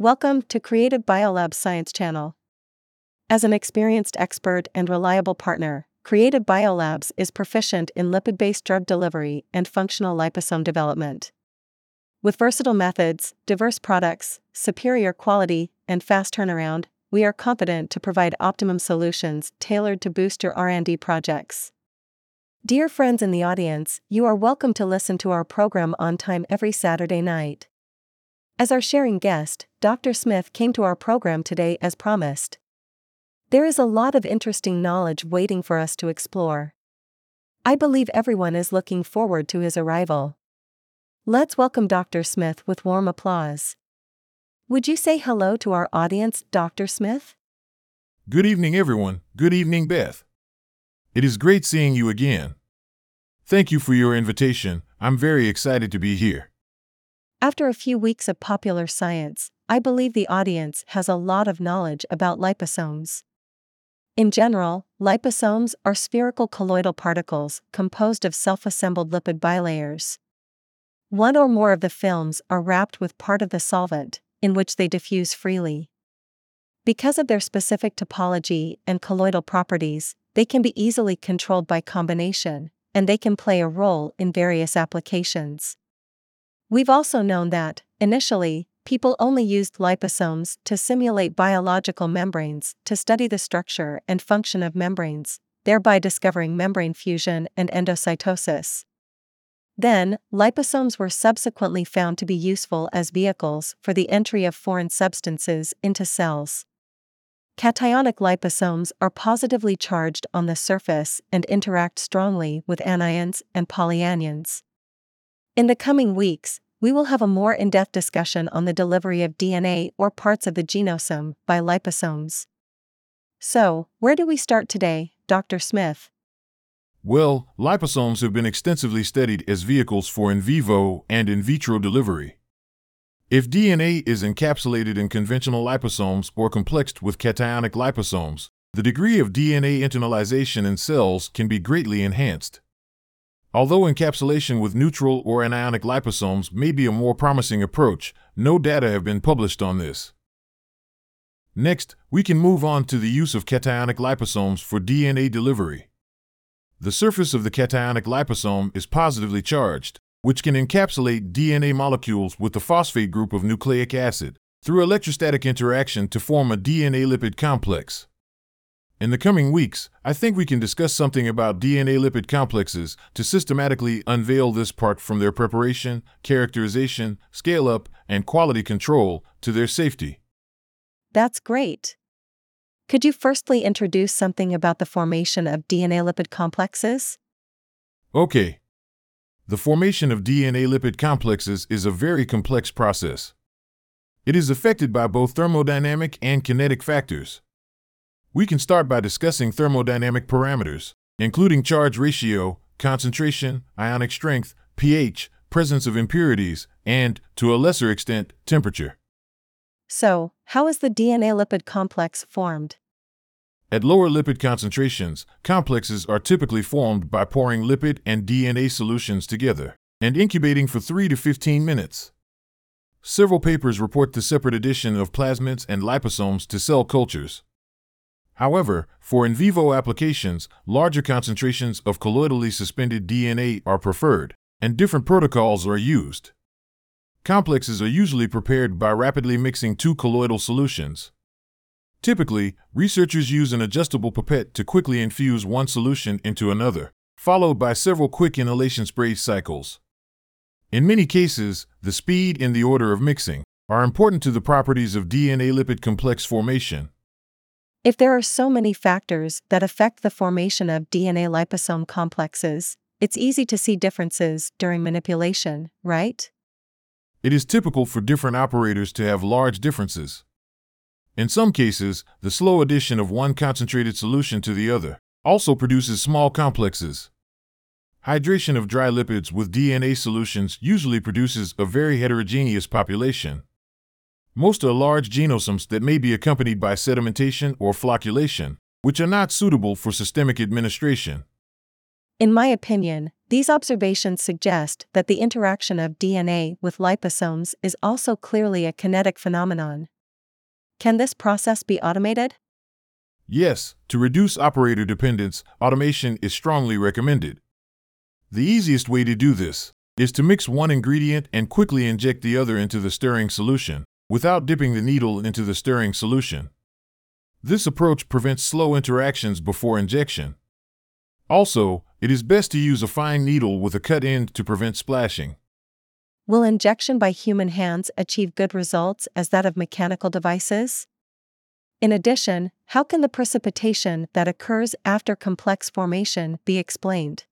Welcome to Creative Biolab Science Channel. As an experienced expert and reliable partner, Creative Biolabs is proficient in lipid based drug delivery and functional liposome development. With versatile methods, diverse products, superior quality, and fast turnaround, we are confident to provide optimum solutions tailored to boost your R&D projects. Dear friends in the audience, you are welcome to listen to our program on time every Saturday night. As our sharing guest, Dr. Smith came to our program today as promised. There is a lot of interesting knowledge waiting for us to explore. I believe everyone is looking forward to his arrival. Let's welcome Dr. Smith with warm applause. Would you say hello to our audience, Dr. Smith? Good evening, everyone. Good evening, Beth. It is great seeing you again. Thank you for your invitation. I'm very excited to be here. After a few weeks of popular science, I believe the audience has a lot of knowledge about liposomes. In general, liposomes are spherical colloidal particles composed of self assembled lipid bilayers. One or more of the films are wrapped with part of the solvent, in which they diffuse freely. Because of their specific topology and colloidal properties, they can be easily controlled by combination, and they can play a role in various applications. We've also known that, initially, people only used liposomes to simulate biological membranes to study the structure and function of membranes, thereby discovering membrane fusion and endocytosis. Then, liposomes were subsequently found to be useful as vehicles for the entry of foreign substances into cells. Cationic liposomes are positively charged on the surface and interact strongly with anions and polyanions. In the coming weeks, we will have a more in depth discussion on the delivery of DNA or parts of the genosome by liposomes. So, where do we start today, Dr. Smith? Well, liposomes have been extensively studied as vehicles for in vivo and in vitro delivery. If DNA is encapsulated in conventional liposomes or complexed with cationic liposomes, the degree of DNA internalization in cells can be greatly enhanced. Although encapsulation with neutral or anionic liposomes may be a more promising approach, no data have been published on this. Next, we can move on to the use of cationic liposomes for DNA delivery. The surface of the cationic liposome is positively charged, which can encapsulate DNA molecules with the phosphate group of nucleic acid through electrostatic interaction to form a DNA lipid complex. In the coming weeks, I think we can discuss something about DNA lipid complexes to systematically unveil this part from their preparation, characterization, scale up, and quality control to their safety. That's great. Could you firstly introduce something about the formation of DNA lipid complexes? Okay, the formation of DNA lipid complexes is a very complex process. It is affected by both thermodynamic and kinetic factors. We can start by discussing thermodynamic parameters, including charge ratio, concentration, ionic strength, pH, presence of impurities, and, to a lesser extent, temperature. So, how is the DNA lipid complex formed? At lower lipid concentrations, complexes are typically formed by pouring lipid and DNA solutions together and incubating for 3 to 15 minutes. Several papers report the separate addition of plasmids and liposomes to cell cultures. However, for in vivo applications, larger concentrations of colloidally suspended DNA are preferred, and different protocols are used. Complexes are usually prepared by rapidly mixing two colloidal solutions. Typically, researchers use an adjustable pipette to quickly infuse one solution into another, followed by several quick inhalation spray cycles. In many cases, the speed and the order of mixing are important to the properties of DNA lipid complex formation. If there are so many factors that affect the formation of DNA liposome complexes, it's easy to see differences during manipulation, right? It is typical for different operators to have large differences. In some cases, the slow addition of one concentrated solution to the other also produces small complexes. Hydration of dry lipids with DNA solutions usually produces a very heterogeneous population. Most are large genosomes that may be accompanied by sedimentation or flocculation, which are not suitable for systemic administration. In my opinion, these observations suggest that the interaction of DNA with liposomes is also clearly a kinetic phenomenon. Can this process be automated? Yes, to reduce operator dependence, automation is strongly recommended. The easiest way to do this is to mix one ingredient and quickly inject the other into the stirring solution, without dipping the needle into the stirring solution. This approach prevents slow interactions before injection. Also, it is best to use a fine needle with a cut end to prevent splashing. Will injection by human hands achieve good results as that of mechanical devices? In addition, how can the precipitation that occurs after complex formation be explained?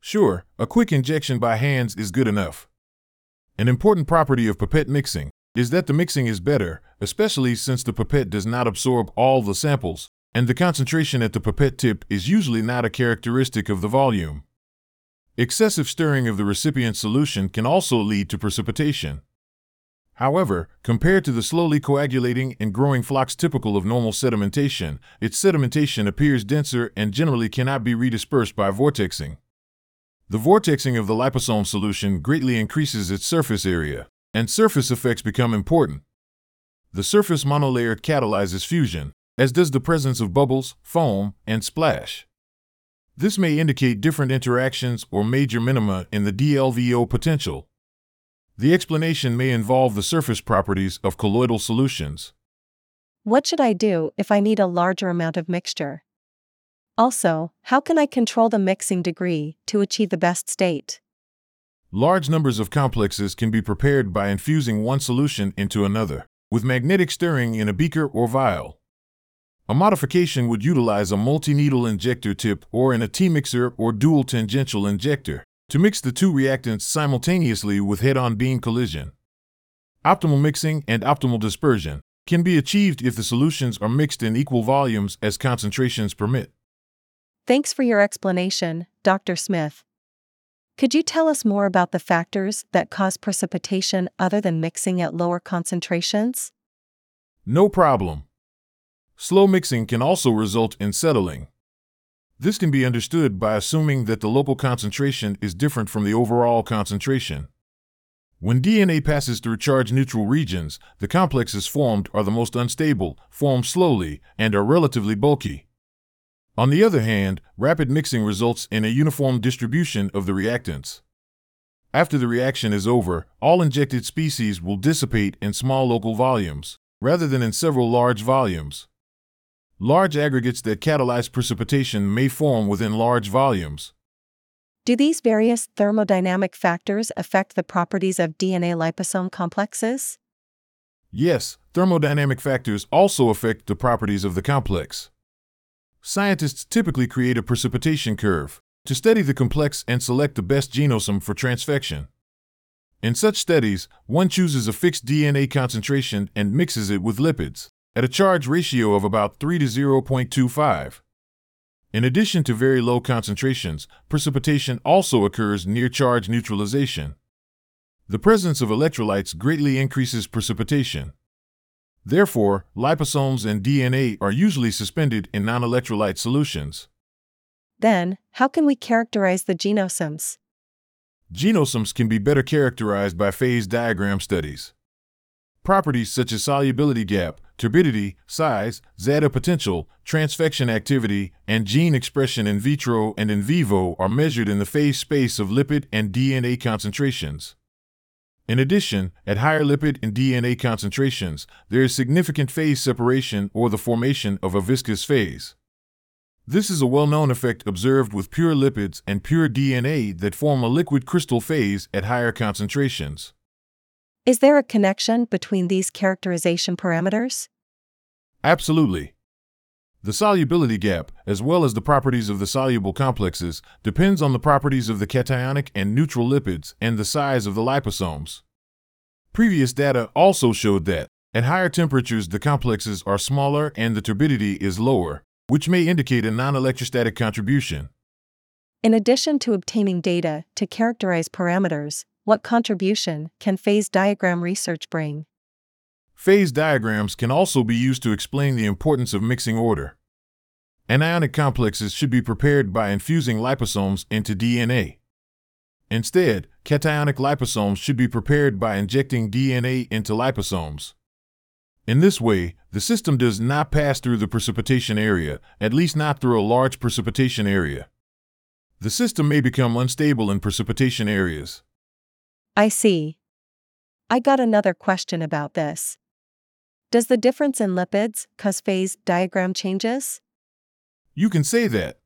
Sure, a quick injection by hands is good enough. An important property of pipette mixing is that the mixing is better, especially since the pipette does not absorb all the samples, and the concentration at the pipette tip is usually not a characteristic of the volume. Excessive stirring of the recipient solution can also lead to precipitation. However, compared to the slowly coagulating and growing flocks typical of normal sedimentation, its sedimentation appears denser and generally cannot be redispersed by vortexing. The vortexing of the liposome solution greatly increases its surface area, and surface effects become important. The surface monolayer catalyzes fusion, as does the presence of bubbles, foam, and splash. This may indicate different interactions or major minima in the DLVO potential. The explanation may involve the surface properties of colloidal solutions. What should I do if I need a larger amount of mixture? Also, how can I control the mixing degree to achieve the best state? Large numbers of complexes can be prepared by infusing one solution into another, with magnetic stirring in a beaker or vial. A modification would utilize a multi-needle injector tip or in a T-mixer or dual tangential injector to mix the two reactants simultaneously with head-on beam collision. Optimal mixing and optimal dispersion can be achieved if the solutions are mixed in equal volumes as concentrations permit. Thanks for your explanation, Dr. Smith. Could you tell us more about the factors that cause precipitation other than mixing at lower concentrations? No problem. Slow mixing can also result in settling. This can be understood by assuming that the local concentration is different from the overall concentration. When DNA passes through charge neutral regions, the complexes formed are the most unstable, form slowly, and are relatively bulky. On the other hand, rapid mixing results in a uniform distribution of the reactants. After the reaction is over, all injected species will dissipate in small local volumes, rather than in several large volumes. Large aggregates that catalyze precipitation may form within large volumes. Do these various thermodynamic factors affect the properties of DNA liposome complexes? Yes, thermodynamic factors also affect the properties of the complex. Scientists typically create a precipitation curve to study the complex and select the best genosome for transfection. In such studies, one chooses a fixed DNA concentration and mixes it with lipids at a charge ratio of about 3 to 0.25. In addition to very low concentrations, precipitation also occurs near charge neutralization. The presence of electrolytes greatly increases precipitation. Therefore, liposomes and DNA are usually suspended in non electrolyte solutions. Then, how can we characterize the genosomes? Genosomes can be better characterized by phase diagram studies. Properties such as solubility gap, turbidity, size, zeta potential, transfection activity, and gene expression in vitro and in vivo are measured in the phase space of lipid and DNA concentrations. In addition, at higher lipid and DNA concentrations, there is significant phase separation or the formation of a viscous phase. This is a well known effect observed with pure lipids and pure DNA that form a liquid crystal phase at higher concentrations. Is there a connection between these characterization parameters? Absolutely. The solubility gap, as well as the properties of the soluble complexes, depends on the properties of the cationic and neutral lipids and the size of the liposomes. Previous data also showed that, at higher temperatures, the complexes are smaller and the turbidity is lower, which may indicate a non electrostatic contribution. In addition to obtaining data to characterize parameters, what contribution can phase diagram research bring? Phase diagrams can also be used to explain the importance of mixing order. Anionic complexes should be prepared by infusing liposomes into DNA. Instead, cationic liposomes should be prepared by injecting DNA into liposomes. In this way, the system does not pass through the precipitation area, at least not through a large precipitation area. The system may become unstable in precipitation areas. I see. I got another question about this. Does the difference in lipids cause phase diagram changes? You can say that.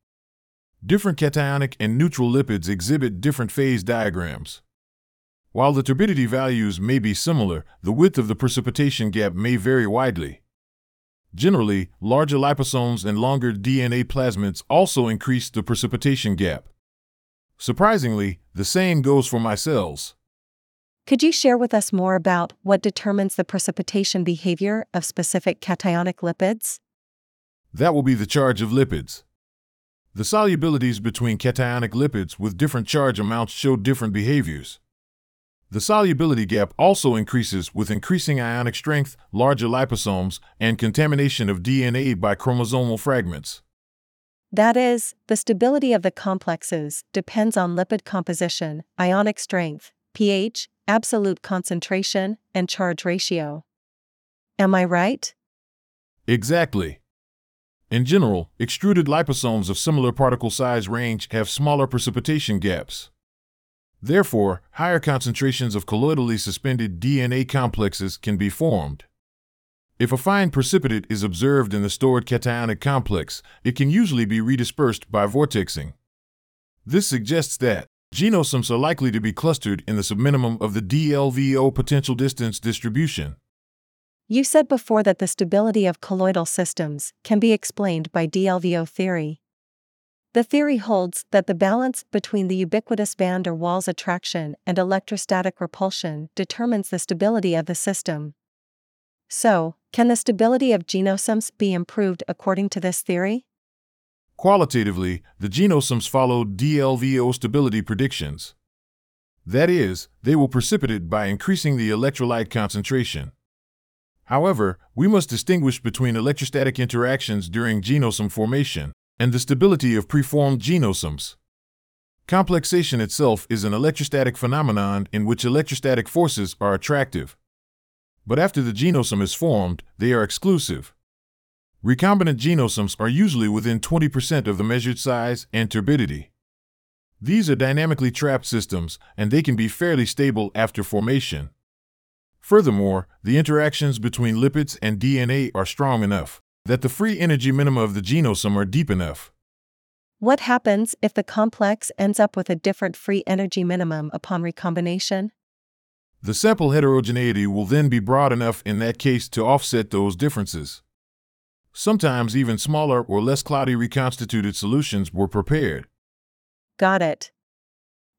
Different cationic and neutral lipids exhibit different phase diagrams. While the turbidity values may be similar, the width of the precipitation gap may vary widely. Generally, larger liposomes and longer DNA plasmids also increase the precipitation gap. Surprisingly, the same goes for micelles. Could you share with us more about what determines the precipitation behavior of specific cationic lipids? That will be the charge of lipids. The solubilities between cationic lipids with different charge amounts show different behaviors. The solubility gap also increases with increasing ionic strength, larger liposomes, and contamination of DNA by chromosomal fragments. That is, the stability of the complexes depends on lipid composition, ionic strength, pH, absolute concentration, and charge ratio. Am I right? Exactly. In general, extruded liposomes of similar particle size range have smaller precipitation gaps. Therefore, higher concentrations of colloidally suspended DNA complexes can be formed. If a fine precipitate is observed in the stored cationic complex, it can usually be redispersed by vortexing. This suggests that genosomes are likely to be clustered in the subminimum of the DLVO potential distance distribution. You said before that the stability of colloidal systems can be explained by DLVO theory. The theory holds that the balance between the ubiquitous van der Waals attraction and electrostatic repulsion determines the stability of the system. So, can the stability of genosomes be improved according to this theory? Qualitatively, the genosomes follow DLVO stability predictions. That is, they will precipitate by increasing the electrolyte concentration. However, we must distinguish between electrostatic interactions during genosome formation and the stability of preformed genosomes. Complexation itself is an electrostatic phenomenon in which electrostatic forces are attractive. But after the genosome is formed, they are exclusive. Recombinant genosomes are usually within 20% of the measured size and turbidity. These are dynamically trapped systems, and they can be fairly stable after formation. Furthermore, the interactions between lipids and DNA are strong enough that the free energy minima of the genosome are deep enough. What happens if the complex ends up with a different free energy minimum upon recombination? The sample heterogeneity will then be broad enough in that case to offset those differences. Sometimes even smaller or less cloudy reconstituted solutions were prepared. Got it.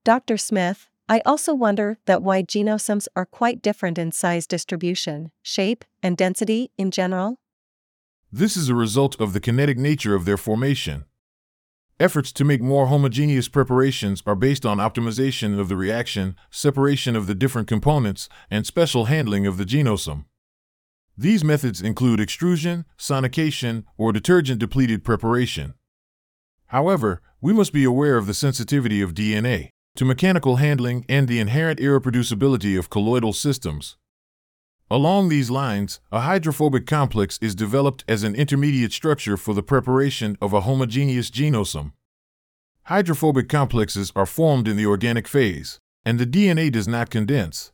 Dr. Smith, I also wonder that why genosomes are quite different in size distribution, shape, and density in general. This is a result of the kinetic nature of their formation. Efforts to make more homogeneous preparations are based on optimization of the reaction, separation of the different components, and special handling of the genosome. These methods include extrusion, sonication, or detergent depleted preparation. However, we must be aware of the sensitivity of DNA to mechanical handling and the inherent irreproducibility of colloidal systems. Along these lines, a hydrophobic complex is developed as an intermediate structure for the preparation of a homogeneous genosome. Hydrophobic complexes are formed in the organic phase, and the DNA does not condense.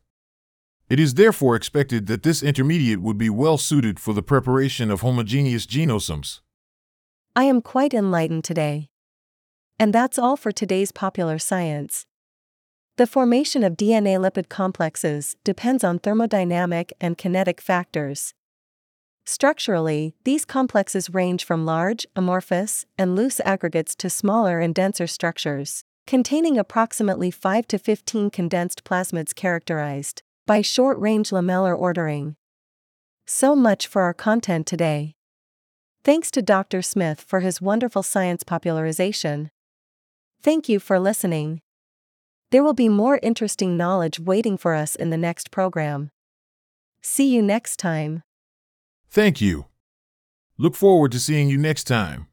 It is therefore expected that this intermediate would be well suited for the preparation of homogeneous genosomes. I am quite enlightened today. And that's all for today's popular science. The formation of DNA lipid complexes depends on thermodynamic and kinetic factors. Structurally, these complexes range from large, amorphous, and loose aggregates to smaller and denser structures, containing approximately 5 to 15 condensed plasmids characterized by short range lamellar ordering. So much for our content today. Thanks to Dr. Smith for his wonderful science popularization. Thank you for listening. There will be more interesting knowledge waiting for us in the next program. See you next time. Thank you. Look forward to seeing you next time.